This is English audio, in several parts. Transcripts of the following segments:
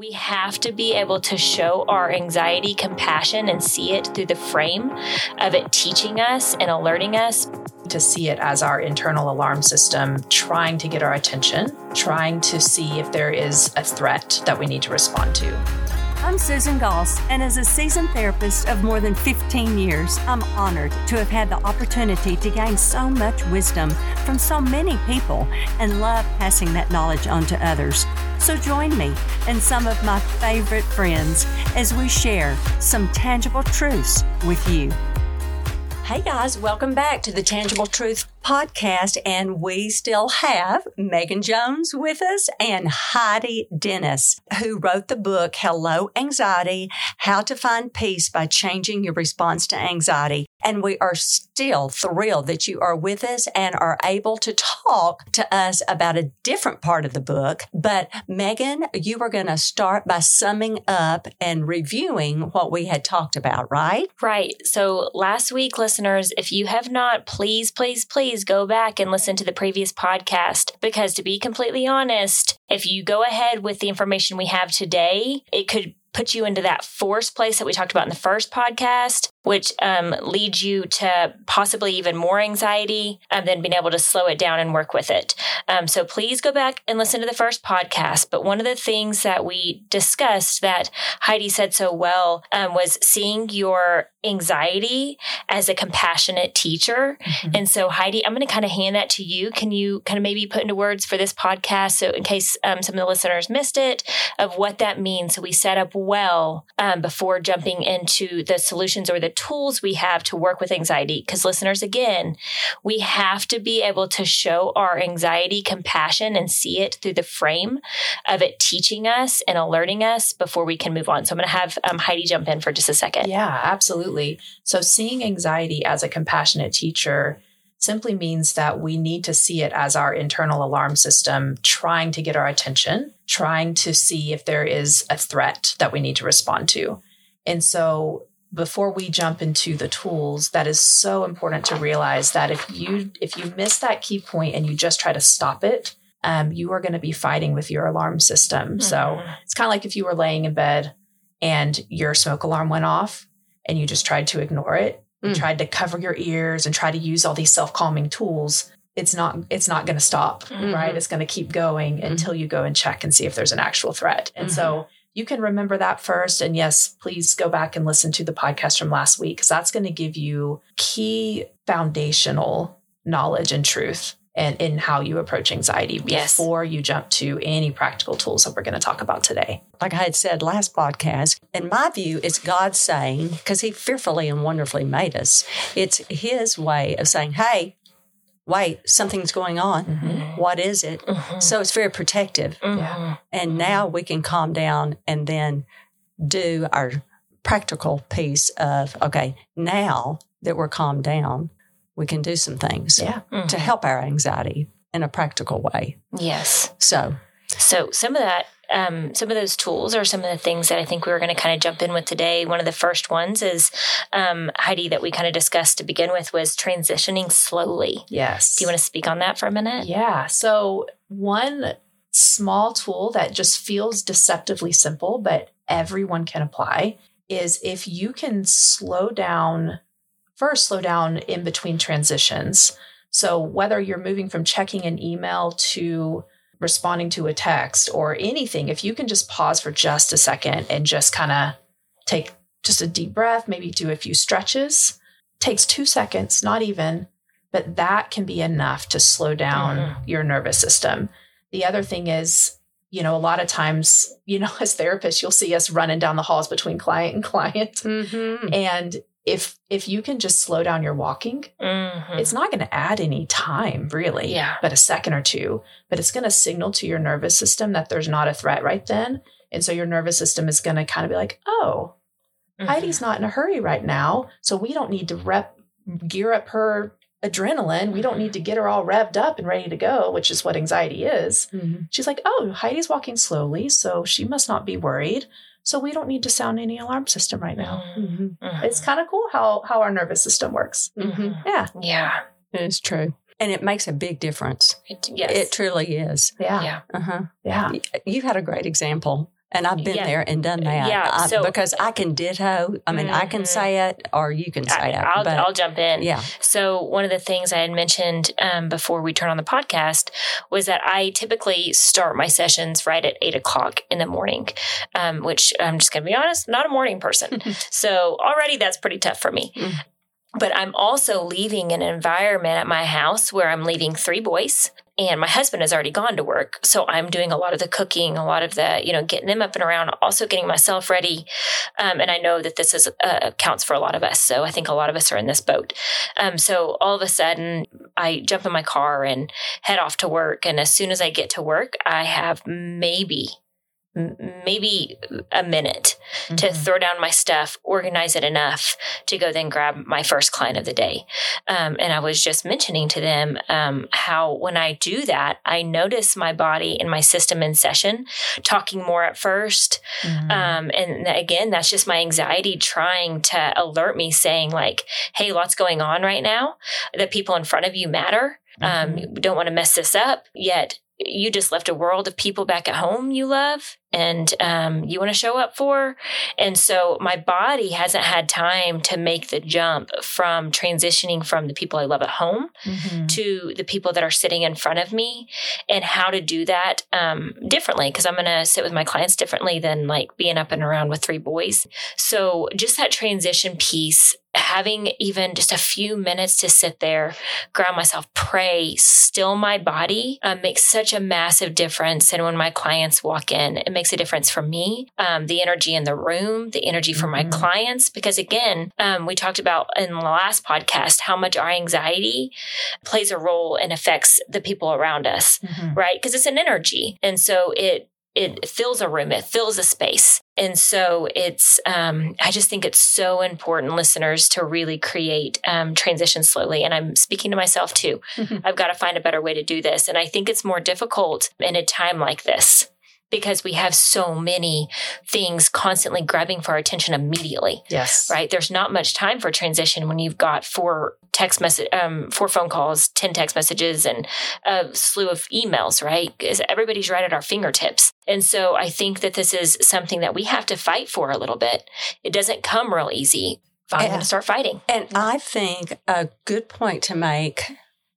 We have to be able to show our anxiety compassion and see it through the frame of it teaching us and alerting us. To see it as our internal alarm system trying to get our attention, trying to see if there is a threat that we need to respond to. I'm Susan Goss, and as a seasoned therapist of more than 15 years, I'm honored to have had the opportunity to gain so much wisdom from so many people and love passing that knowledge on to others. So join me and some of my favorite friends as we share some tangible truths with you. Hey guys, welcome back to the Tangible Truth podcast. And we still have Megan Jones with us and Heidi Dennis, who wrote the book, Hello Anxiety How to Find Peace by Changing Your Response to Anxiety. And we are still thrilled that you are with us and are able to talk to us about a different part of the book. But Megan, you were going to start by summing up and reviewing what we had talked about, right? Right. So last week, listeners, if you have not, please, please, please go back and listen to the previous podcast because to be completely honest, if you go ahead with the information we have today, it could put you into that force place that we talked about in the first podcast which um, leads you to possibly even more anxiety and then being able to slow it down and work with it. Um, so please go back and listen to the first podcast. But one of the things that we discussed that Heidi said so well um, was seeing your anxiety as a compassionate teacher. Mm-hmm. And so, Heidi, I'm going to kind of hand that to you. Can you kind of maybe put into words for this podcast? So, in case um, some of the listeners missed it, of what that means. So, we set up well um, before jumping into the solutions or the tools we have to work with anxiety. Because, listeners, again, we have to be able to show our anxiety compassion and see it through the frame of it teaching us and alerting us before we can move on. So, I'm going to have um, Heidi jump in for just a second. Yeah, absolutely. So, seeing anxiety as a compassionate teacher simply means that we need to see it as our internal alarm system trying to get our attention, trying to see if there is a threat that we need to respond to. And so before we jump into the tools that is so important to realize that if you if you miss that key point and you just try to stop it um, you are going to be fighting with your alarm system mm-hmm. so it's kind of like if you were laying in bed and your smoke alarm went off and you just tried to ignore it mm. tried to cover your ears and try to use all these self-calming tools it's not it's not going to stop mm-hmm. right it's going to keep going mm-hmm. until you go and check and see if there's an actual threat and so mm-hmm you can remember that first. And yes, please go back and listen to the podcast from last week because that's going to give you key foundational knowledge and truth and in how you approach anxiety before yes. you jump to any practical tools that we're going to talk about today. Like I had said last podcast, in my view, it's God saying, because He fearfully and wonderfully made us, it's His way of saying, hey, wait, something's going on. Mm-hmm. What is it? Mm-hmm. So it's very protective. Mm-hmm. And now we can calm down and then do our practical piece of, okay, now that we're calmed down, we can do some things yeah. to mm-hmm. help our anxiety in a practical way. Yes. So, so some of that um, some of those tools are some of the things that I think we were going to kind of jump in with today. One of the first ones is um, Heidi that we kind of discussed to begin with was transitioning slowly. Yes. Do you want to speak on that for a minute? Yeah. So one small tool that just feels deceptively simple, but everyone can apply is if you can slow down first slow down in between transitions. So whether you're moving from checking an email to responding to a text or anything, if you can just pause for just a second and just kind of take just a deep breath, maybe do a few stretches, takes two seconds, not even, but that can be enough to slow down mm-hmm. your nervous system. The other thing is, you know, a lot of times, you know, as therapists, you'll see us running down the halls between client and client. Mm-hmm. And if if you can just slow down your walking mm-hmm. it's not going to add any time really yeah. but a second or two but it's going to signal to your nervous system that there's not a threat right then and so your nervous system is going to kind of be like oh mm-hmm. heidi's not in a hurry right now so we don't need to rep gear up her adrenaline we don't need to get her all revved up and ready to go which is what anxiety is mm-hmm. she's like oh heidi's walking slowly so she must not be worried so we don't need to sound any alarm system right now. Mm-hmm. Mm-hmm. It's kind of cool how how our nervous system works. Mm-hmm. Yeah, yeah, it is true, and it makes a big difference. It, yes, it truly is. Yeah, yeah, uh-huh. yeah. You had a great example And I've been Yeah. there and done that. Yeah, I- so- because I can ditto. I mean, I can Mhm. say it or you can say I, it. I'll, but I'll jump in. yeah. So, one of the things I had mentioned um, before we turn on the podcast was that I typically start my sessions right at eight o'clock in the morning, um, which I'm just going to be honest, not a morning person. so, already that's pretty tough for me. Mm. But I'm also leaving an environment at my house where I'm leaving three boys. And my husband has already gone to work. So I'm doing a lot of the cooking, a lot of the, you know, getting them up and around, also getting myself ready. Um, and I know that this is uh, counts for a lot of us. So I think a lot of us are in this boat. Um, so all of a sudden, I jump in my car and head off to work. And as soon as I get to work, I have maybe, maybe a minute to Mhm. throw down my stuff, organize it enough to go then grab my first client of the day. Um, and I was just mentioning to them um, how when I do that, I notice my body and my system in session talking more at 1st Mhm. um, and again, that's just my anxiety trying to alert me, saying, like, hey, lots going on right now. The people in front of you matter. Um, you don't want to mess this up. Yet you just left a world of people back at home you love and um, you want to show up for. And so my body hasn't had time to make the jump from transitioning from the people I love at home Mhm. to the people that are sitting in front of me and how to do that um, differently because I'm going to sit with my clients differently than like being up and around with three boys. So just that transition piece, having even just a few minutes to sit there, ground myself, pray, still my body um, makes such a massive difference. And when my clients walk in, it makes a difference for me, um, the energy in the room, the energy for my Mhm. clients. Because again, um, we talked about in the last podcast how much our anxiety plays a role and affects the people around us, Mhm. right? Because it's an energy. And so it it fills a room, it fills a space. And so it's um I just think it's so important, listeners, to really create um transition slowly. And I'm speaking to myself too. Mhm. I've got to find a better way to do this. And I think it's more difficult in a time like this because we have so many things constantly grabbing for our attention immediately Yes. right? There's not much time for transition when you've got four text message, um, four phone calls, 10 text messages and a slew of emails, right? Because everybody's right at our fingertips. And so I think that this is something that we have to fight for a little bit. It doesn't come real easy. I'm going to start fighting. And I think a good point to make,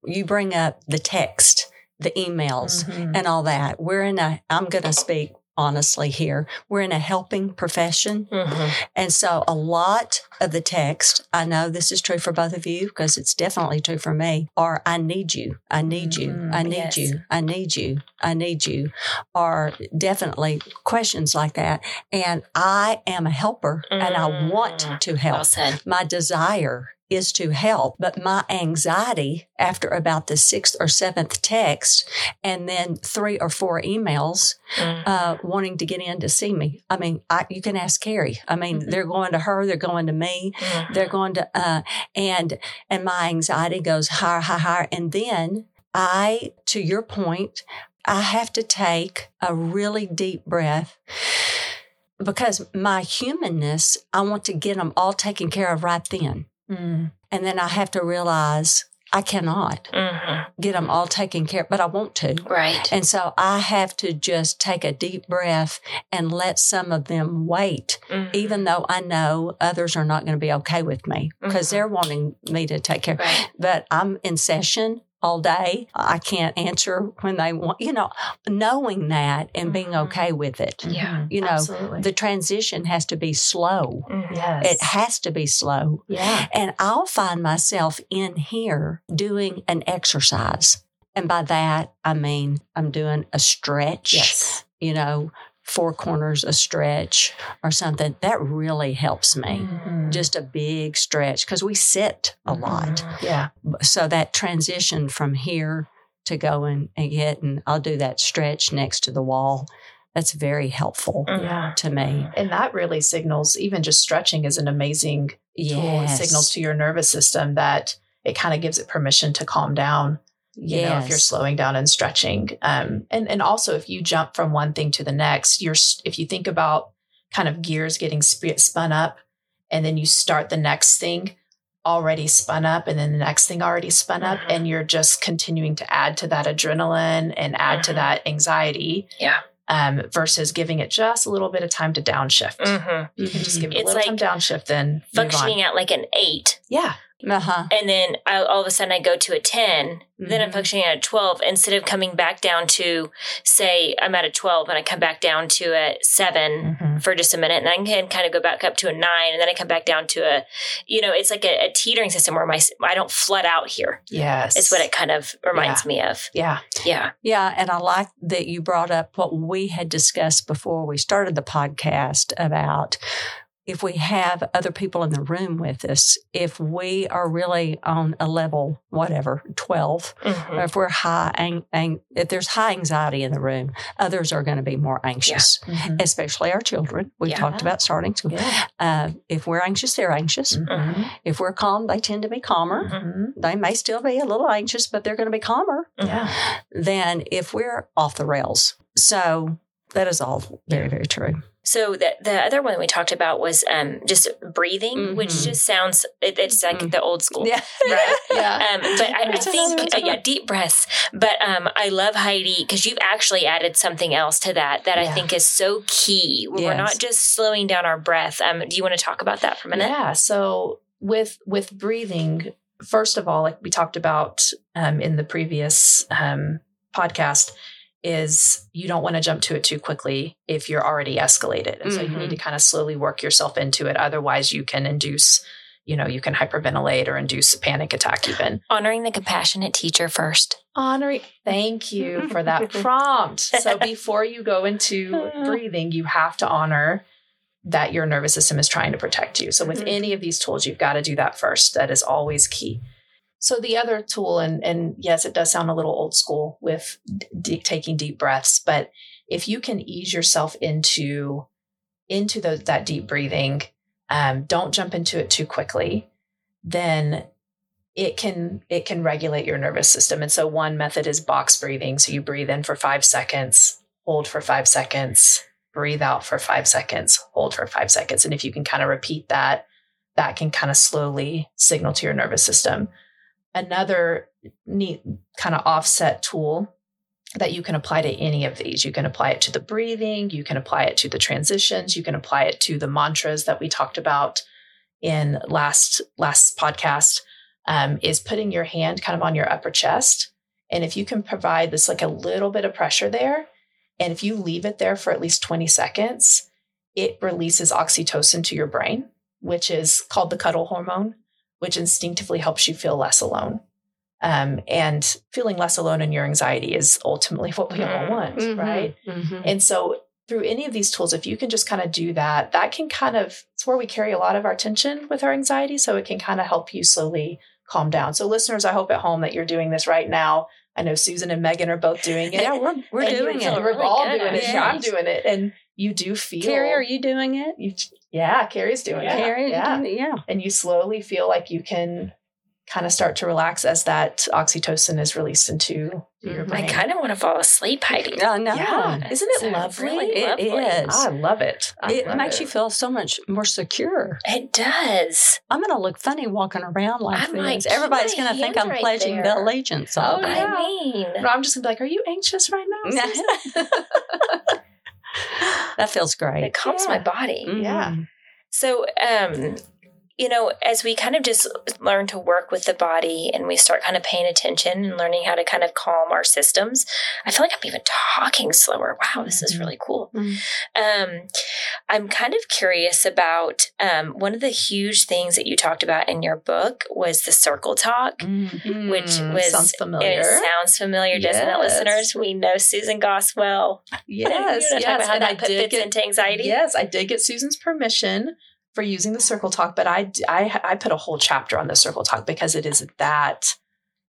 you bring up the text, the emails, Mhm. and all that. We're in a, I'm going to speak honestly here, we're in a helping profession. Mm-hmm. And so a lot of the text, I know this is true for both of you because it's definitely true for me, are I need you, I need you, Mhm. I need Yes. you, I need you, I need you, are definitely questions like that. And I am a helper and I want Mhm. to help Well my desire is to help, but my anxiety after about the sixth or seventh text and then three or four emails Mhm. uh, wanting to get in to see me. I mean, I, you can ask Carrie. I mean, Mhm. they're going to her, they're going to me, Mhm. they're going to, uh, and, and my anxiety goes higher, higher, higher. And then I, to your point, I have to take a really deep breath because my humanness, I want to get them all taken care of right then. Mm. And then I have to realize I cannot Mhm. get them all taken care of, but I want to. Right. And so I have to just take a deep breath and let some of them wait, Mhm. even though I know others are not going to be okay with me because Mhm. they're wanting me to take care. Right. But I'm in session all day. I can't answer when they want, you know, knowing that and being Mhm. okay with it. Yeah. Mhm. You know, Absolutely. The transition has to be slow. Mhm. yes. It has to be slow. yeah. And I'll find myself in here doing an exercise. And by that, I mean I'm doing a stretch, Yes. you know, four corners a stretch or something. That really helps me. Mhm. Just a big stretch because we sit a lot. Mhm. yeah. So that transition from here to going and get and I'll do that stretch next to the wall. That's very helpful Mhm. Yeah. to me. And that really signals, even just stretching is an amazing yes. tool. It signals to your nervous system that it kind of gives it permission to calm down. You know, if you're slowing down and stretching. Um, and, and also if you jump from one thing to the next, you're, if you think about kind of gears getting sp- spun up and then you start the next thing already spun up and then the next thing already spun up Mhm. and you're just continuing to add to that adrenaline and add to Mhm. that anxiety Yeah. um, versus giving it just a little bit of time to downshift. Mhm. You can just give it a It's little time downshift, then. Functioning at like an eight, Yeah, Uh-huh. and then I, all of a sudden I go to a 10, then I'm Mhm. functioning at a 12 instead of coming back down to, say, I'm at a 12 and I come back down to a 7 Mhm. for just a minute and I can kind of go back up to a 9 and then I come back down to a, you know, it's like a, a teetering system where my I don't flood out here. yes, It's what it kind of reminds me of. Yeah, Yeah. Yeah, and I like that you brought up what we had discussed before we started the podcast about if we have other people in the room with us, if we are really on a level, whatever, 12, Mhm. or if we're high, ang- ang- if there's high anxiety in the room, others are going to be more anxious, Mhm. especially our children. We Yeah. talked about starting school. yeah. Uh, if we're anxious, they're anxious. Mhm. If we're calm, they tend to be calmer. Mhm. They may still be a little anxious, but they're going to be calmer Yeah. than if we're off the rails. So that is all very, very true. So the the other one we talked about was um just breathing, which Mhm. just sounds it, it's like Mhm. the old school. Yeah. Right. Yeah. Um, but I, I think uh, yeah, deep breaths. But um, I love Heidi because you've actually added something else to that that I think is so key. We're not just slowing down our breath. Um, do you want to talk about that for a minute? Yeah. So with with breathing, first of all, like we talked about um, in the previous um, podcast, is you don't want to jump to it too quickly if you're already escalated, and so you need to kind of slowly work yourself into it. Otherwise, you can induce, you know, you can hyperventilate or induce a panic attack even. Honoring the compassionate teacher first. Honoring, thank you for that prompt. So before you go into breathing, you have to honor that your nervous system is trying to protect you. So with Mhm. any of these tools, you've got to do that first. That is always key. So the other tool, and and yes, it does sound a little old school with d- taking deep breaths, but if you can ease yourself into into those, that deep breathing, um, don't jump into it too quickly, then it can it can regulate your nervous system. And so one method is box breathing. So you breathe in for five seconds, hold for five seconds, breathe out for five seconds, hold for five seconds. And if you can kind of repeat that, that can kind of slowly signal to your nervous system. Another neat kind of offset tool that you can apply to any of these. You can apply it to the breathing, you can apply it to the transitions, you can apply it to the mantras that we talked about in last last podcast. Um, is putting your hand kind of on your upper chest. And if you can provide this like a little bit of pressure there, and if you leave it there for at least 20 seconds, it releases oxytocin to your brain, which is called the cuddle hormone, which instinctively helps you feel less alone. Um, and feeling less alone in your anxiety is ultimately what we all want, Mhm. right? Mhm. And so, through any of these tools, if you can just kind of do that, that can kind of, it's where we carry a lot of our tension with our anxiety. So, it can kind of help you slowly calm down. So, listeners, I hope at home that you're doing this right now. I know Susan and Megan are both doing it. Yeah, we're, we're And doing it. We're Really all good doing it. Yeah, it. I'm doing it. And you do feel. Carrie, are you doing it? You, yeah, Carrie's doing it. Carrie, Yeah. yeah. And you slowly feel like you can kind of start to relax as that oxytocin is released into your Mhm. brain. I kind of want to fall asleep, Heidi. No, no. Yeah. Isn't it It's lovely? really It lovely. is. I love it. I It love makes it. you feel so much more secure. It does. I'm going to look funny walking around like I'm like, this. Everybody's going to think I'm right pledging there. the allegiance. Oh, yeah. I mean, No, I'm just gonna be like, "Are you anxious right now?" Susan?" that feels great. it calms my body. Yeah. Mhm. So, um, you know, as we kind of just learn to work with the body and we start kind of paying attention and learning how to kind of calm our systems, I feel like I'm even talking slower. Wow, this is Mhm. really cool. Mhm. Um, I'm kind of curious about um, one of the huge things that you talked about in your book was the circle talk. Mhm. Which Mm, was sounds It familiar. sounds familiar, doesn't it, listeners? We know Susan Goss well. yes, you know, talk yes, about how and that I put- did fits get into anxiety. Yes, I did get Susan's permission for using the circle talk, but I, I, I put a whole chapter on the circle talk because it is that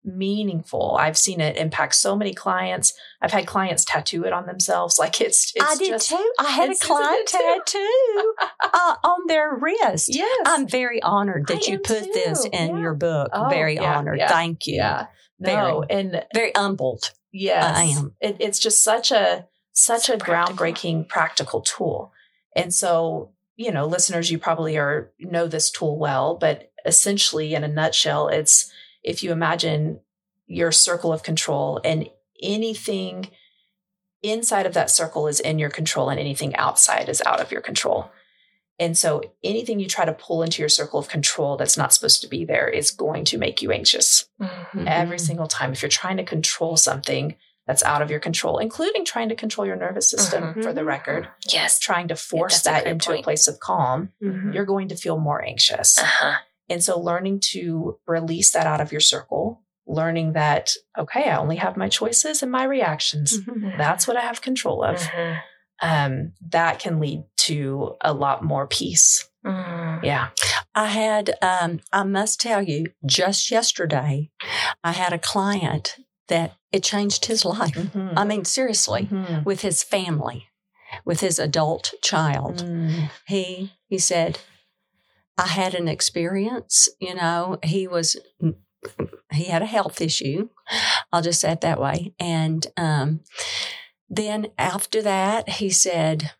meaningful. I've seen it impact so many clients. I've had clients tattoo it on themselves. Like it's, it's I did just, too. I had a client tattoo uh, on their wrist. Yes. I'm very honored that I you put this in Yeah. your book. Oh, very yeah, honored. yeah, Thank you. yeah. No, and Very humbled. Yes, I am. It, it's just such a such So a practical. groundbreaking practical tool. And so, you know, listeners, you probably are know this tool well, but essentially, in a nutshell, it's if you imagine your circle of control and anything inside of that circle is in your control and anything outside is out of your control. And so anything you try to pull into your circle of control that's not supposed to be there is going to make you anxious Mhm. every single time. If you're trying to control something that's out of your control, including trying to control your nervous system Mhm. for the record, Yes. trying to force that's a that great into a place of calm, Mhm. you're going to feel more anxious. Uh-huh. And so learning to release that out of your circle, learning that, okay, I only have my choices and my reactions. Mhm. That's what I have control of. Mhm. Um, that can lead to a lot more peace. Mhm. Yeah. I had, um, I must tell you, just yesterday, I had a client that it changed his life. Mhm. I mean, seriously, Mhm. with his family, with his adult child. Mm. He he said, I had an experience. You know, he was he had a health issue. I'll just say it that way. And um, then after that, he said,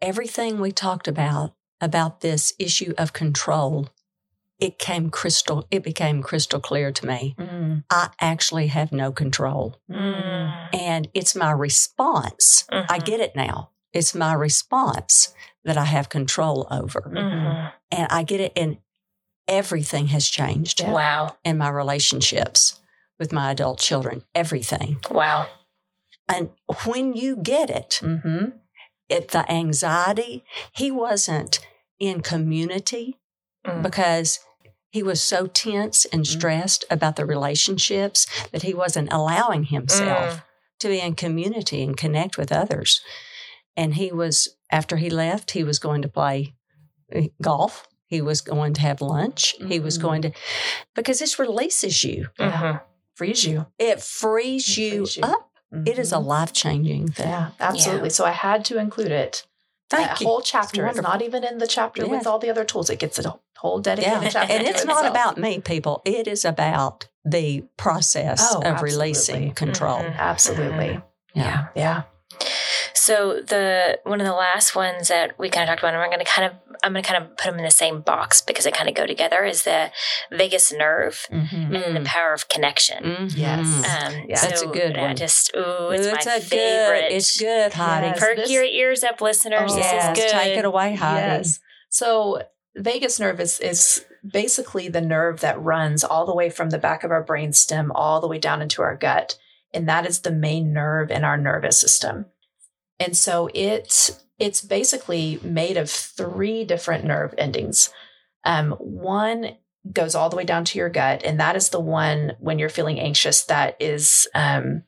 everything we talked about about this issue of control, it came crystal. It became crystal clear to me. Mm. I actually have no control, Mm. and it's my response. I Mhm. get it now. It's my response that I have control over. Mhm. And I get it, and everything has changed Yeah. Wow. in my relationships with my adult children. Everything. Wow. And when you get it, Mhm. it the anxiety, he wasn't in community Mm. because he was so tense and Mm. stressed about the relationships that he wasn't allowing himself Mm. to be in community and connect with others. And he was, after he left, he was going to play uh, golf. He was going to have lunch. He was Mm. going to, because this releases you. Mhm. Frees you. It frees It you frees you. up. It is a Mhm. life changing thing. Yeah, absolutely. So I had to include it. Thank that you. whole chapter. Wonderful. not even in the chapter with all the other tools. It gets a whole dedicated Yeah. chapter. And it's not itself. about me, people. It is about the process Oh, of absolutely. releasing control. Mhm. Absolutely. Yeah. Yeah. So the one of the last ones that we kind of talked about, and we're going to kind of I'm going to kind of put them in the same box because they kind of go together, is the vagus nerve Mhm. and the power of connection. Mhm. Yes. Um, Yeah. That's a so good I one. just ooh, it's, it's my a favorite. good. It's good, Heidi. Yes. Perk This- your ears up, listeners. Oh, this Yes, is good. take it away, Heidi. Yes. So vagus nerve is, is basically the nerve that runs all the way from the back of our brain stem all the way down into our gut. And that is the main nerve in our nervous system. And so it's it's basically made of three different nerve endings. Um, one goes all the way down to your gut, and that is the one when you're feeling anxious that is um,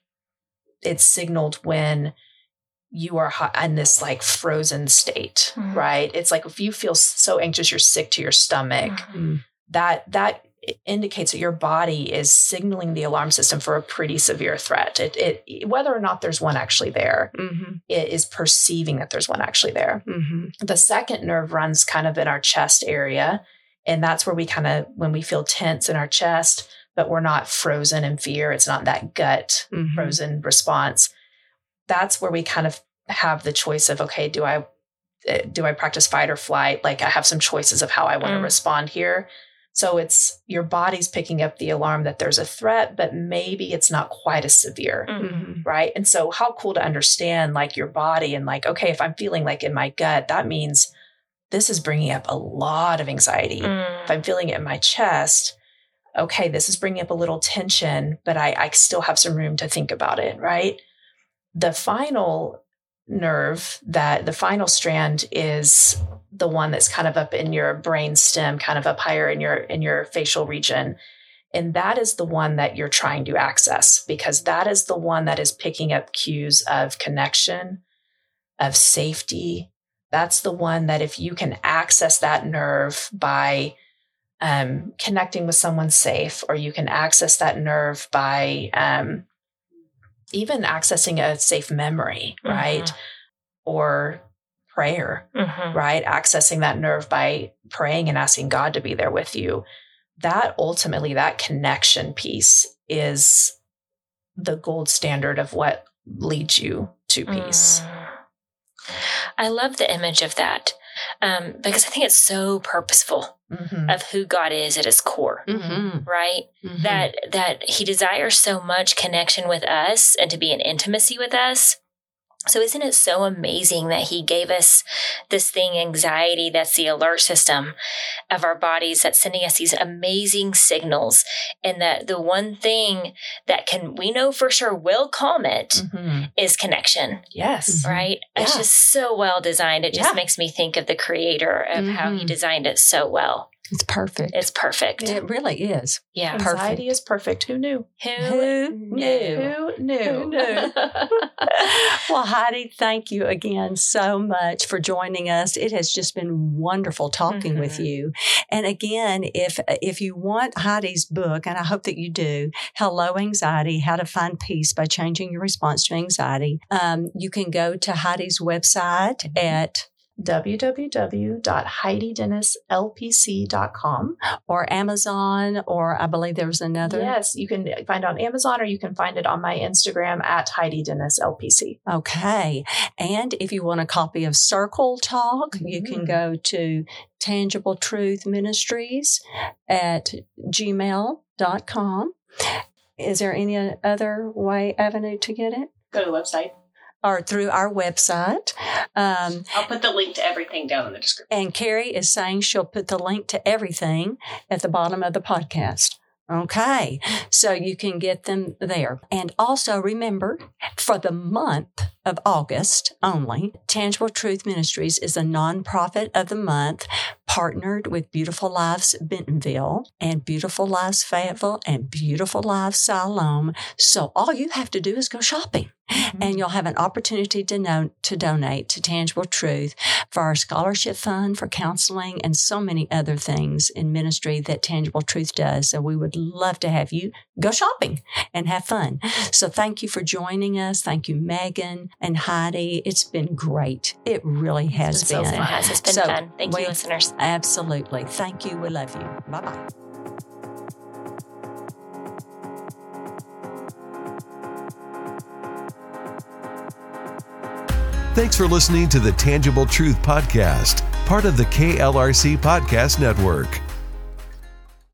it's signaled when you are hot in this like frozen state, Mhm. right? It's like if you feel so anxious, you're sick to your stomach. Mhm. Mm. That that indicates that your body is signaling the alarm system for a pretty severe threat. It, it whether or not there's one actually there, Mhm. it is perceiving that there's one actually there. Mhm. The second nerve runs kind of in our chest area, and that's where we kind of when we feel tense in our chest, but we're not frozen in fear. It's not that gut Mhm. frozen response that's where we kind of have the choice of okay do i uh, do i practice fight or flight like i have some choices of how i want to Mm. respond here so it's your body's picking up the alarm that there's a threat but maybe it's not quite as severe Mhm. Mhm. right and so how cool to understand like your body and like okay if i'm feeling like in my gut that means this is bringing up a lot of anxiety Mm. if I'm feeling it in my chest, okay, this is bringing up a little tension, but I, I still have some room to think about it, right? The final nerve that the final strand is the one that's kind of up in your brain stem, kind of up higher in your in your facial region. And that is the one that you're trying to access because that is the one that is picking up cues of connection, of safety. That's the one that if you can access that nerve by um, connecting with someone safe, or you can access that nerve by um, even accessing a safe memory, right? Or prayer, Mhm. right? Accessing that nerve by praying and asking God to be there with you. That ultimately, that connection piece is the gold standard of what leads you to peace. Mm. I love the image of that um, because I think it's so purposeful Mhm. of who God is at his core, Mhm. right? Mhm. That that He desires so much connection with us and to be in intimacy with us So, isn't it so amazing that he gave us this thing, anxiety, that's the alert system of our bodies that's sending us these amazing signals? And that the one thing that can, we know for sure will calm it mm-hmm. is connection. Yes. Mm-hmm. Right? Yeah. It's just so well designed. It just yeah. makes me think of the creator of mm-hmm. how he mm-hmm. designed it so well. It's perfect. It's perfect. It really is. Yeah. Anxiety perfect. is perfect. Who knew? Who, Who knew? Who knew? Who knew? well, Heidi, thank you again so much for joining us. It has just been wonderful talking mm-hmm. with you. And again, if if you want Heidi's book, and I hope that you do, Hello Anxiety: How to Find Peace by Changing Your Response to Anxiety, um, you can go to Heidi's website mm-hmm. at www.heididennislpc.com or Amazon, or I believe there was another. Yes, you can find it on Amazon or you can find it on my Instagram at Heidi Dennis LPC. Okay. And if you want a copy of Circle Talk, mm-hmm. you can mm-hmm. go to Tangible Truth Ministries at gmail.com. Is there any other way, avenue to get it? Go to the website or through our website. Um, I'll put the link to everything down in the description. And Carrie is saying she'll put the link to everything at the bottom of the podcast. Okay. So you can get them there. And also remember for the month of August only, Tangible Truth Ministries is a nonprofit of the month partnered with Beautiful Lives Bentonville and Beautiful Lives Fayetteville and Beautiful Lives Siloam. So all you have to do is go shopping. Mm-hmm. And you'll have an opportunity to know, to donate to Tangible Truth for our scholarship fund, for counseling, and so many other things in ministry that Tangible Truth does. So we would love to have you go shopping and have fun. So thank you for joining us. Thank you, Megan and Heidi. It's been great. It really has it's been. been. So fun. It has. It's been so fun. Thank we, you, listeners. Absolutely. Thank you. We love you. Bye bye. Thanks for listening to the Tangible Truth Podcast, part of the KLRC Podcast Network.